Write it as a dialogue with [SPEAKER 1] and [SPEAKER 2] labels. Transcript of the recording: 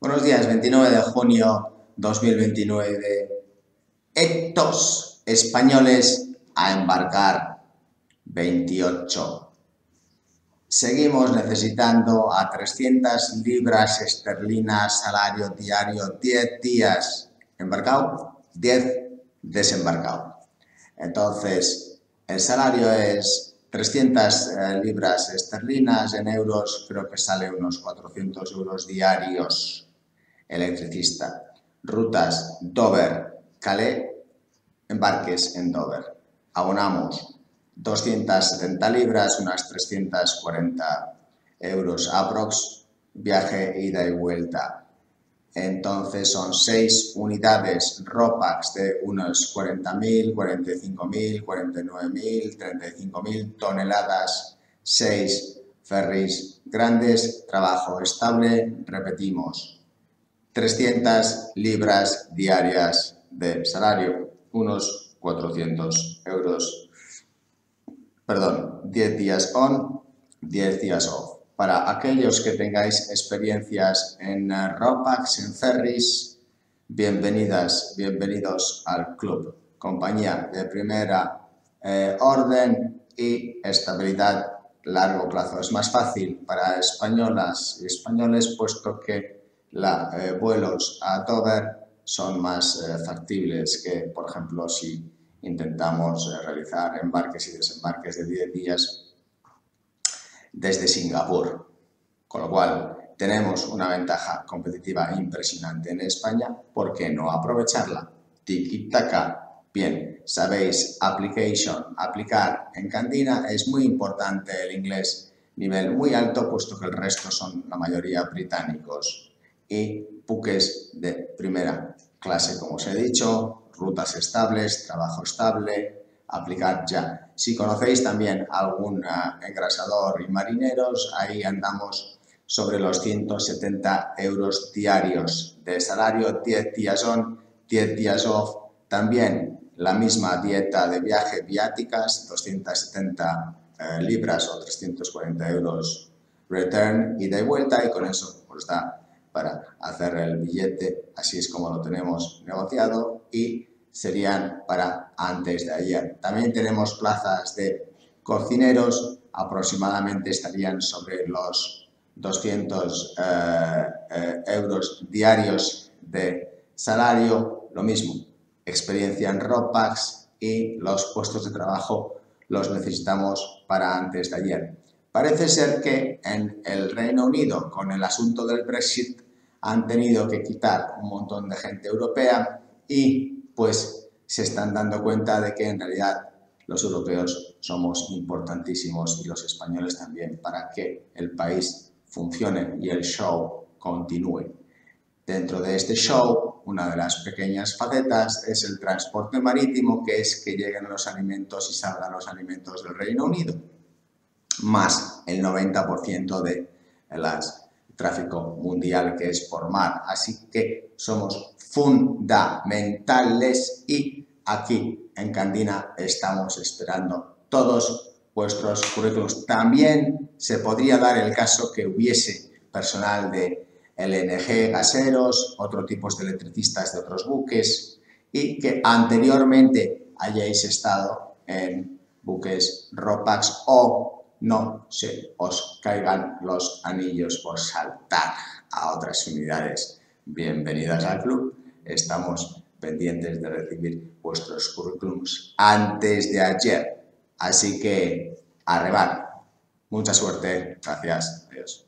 [SPEAKER 1] Buenos días, 29 de junio 2029. Estos españoles a embarcar 28. Seguimos necesitando a 300 libras esterlinas salario diario 10 días embarcado, 10 desembarcado. Entonces, el salario es 300 eh, libras esterlinas en euros, creo que sale unos 400 euros diarios electricista. Rutas Dover, Calais, embarques en Dover. Abonamos 270 libras, unas 340 euros aprox, viaje ida y vuelta. Entonces son 6 unidades ROPAX de unos 40.000, 45.000, 49.000, 35.000 toneladas, 6 ferries grandes, trabajo estable, repetimos, 300 libras diarias de salario, unos 400 euros. Perdón, 10 días on, 10 días off. Para aquellos que tengáis experiencias en eh, ROPAX, en ferries, bienvenidas, bienvenidos al club. Compañía de primera eh, orden y estabilidad largo plazo. Es más fácil para españolas y españoles puesto que la, eh, vuelos a Dover son más eh, factibles que, por ejemplo, si intentamos eh, realizar embarques y desembarques de 10 días desde Singapur. Con lo cual, tenemos una ventaja competitiva impresionante en España. ¿Por qué no aprovecharla? Tiki-taka. Bien, sabéis, application, aplicar en Candina es muy importante el inglés nivel muy alto, puesto que el resto son la mayoría británicos y buques de primera clase, como os he dicho, rutas estables, trabajo estable, aplicar ya. Si conocéis también algún ah, engrasador y marineros, ahí andamos sobre los 170 euros diarios de salario, 10 días on, 10 días off. También la misma dieta de viaje viáticas, 270 eh, libras o 340 euros return y de vuelta y con eso os da para hacer el billete, así es como lo tenemos negociado y serían para antes de ayer. También tenemos plazas de cocineros, aproximadamente estarían sobre los 200 eh, eh, euros diarios de salario, lo mismo, experiencia en ROPAX y los puestos de trabajo los necesitamos para antes de ayer. Parece ser que en el Reino Unido, con el asunto del Brexit, han tenido que quitar un montón de gente europea y pues se están dando cuenta de que en realidad los europeos somos importantísimos y los españoles también para que el país funcione y el show continúe. Dentro de este show, una de las pequeñas facetas es el transporte marítimo, que es que lleguen los alimentos y salgan los alimentos del Reino Unido, más el 90% de las tráfico mundial que es por mar. Así que somos fundamentales y aquí en Candina estamos esperando todos vuestros currículos. También se podría dar el caso que hubiese personal de LNG, gaseros, otros tipos de electricistas de otros buques y que anteriormente hayáis estado en buques ROPAX o no se os caigan los anillos por saltar a otras unidades. Bienvenidas al club. Estamos pendientes de recibir vuestros currículums antes de ayer. Así que, arrebar. Mucha suerte. Gracias. Adiós.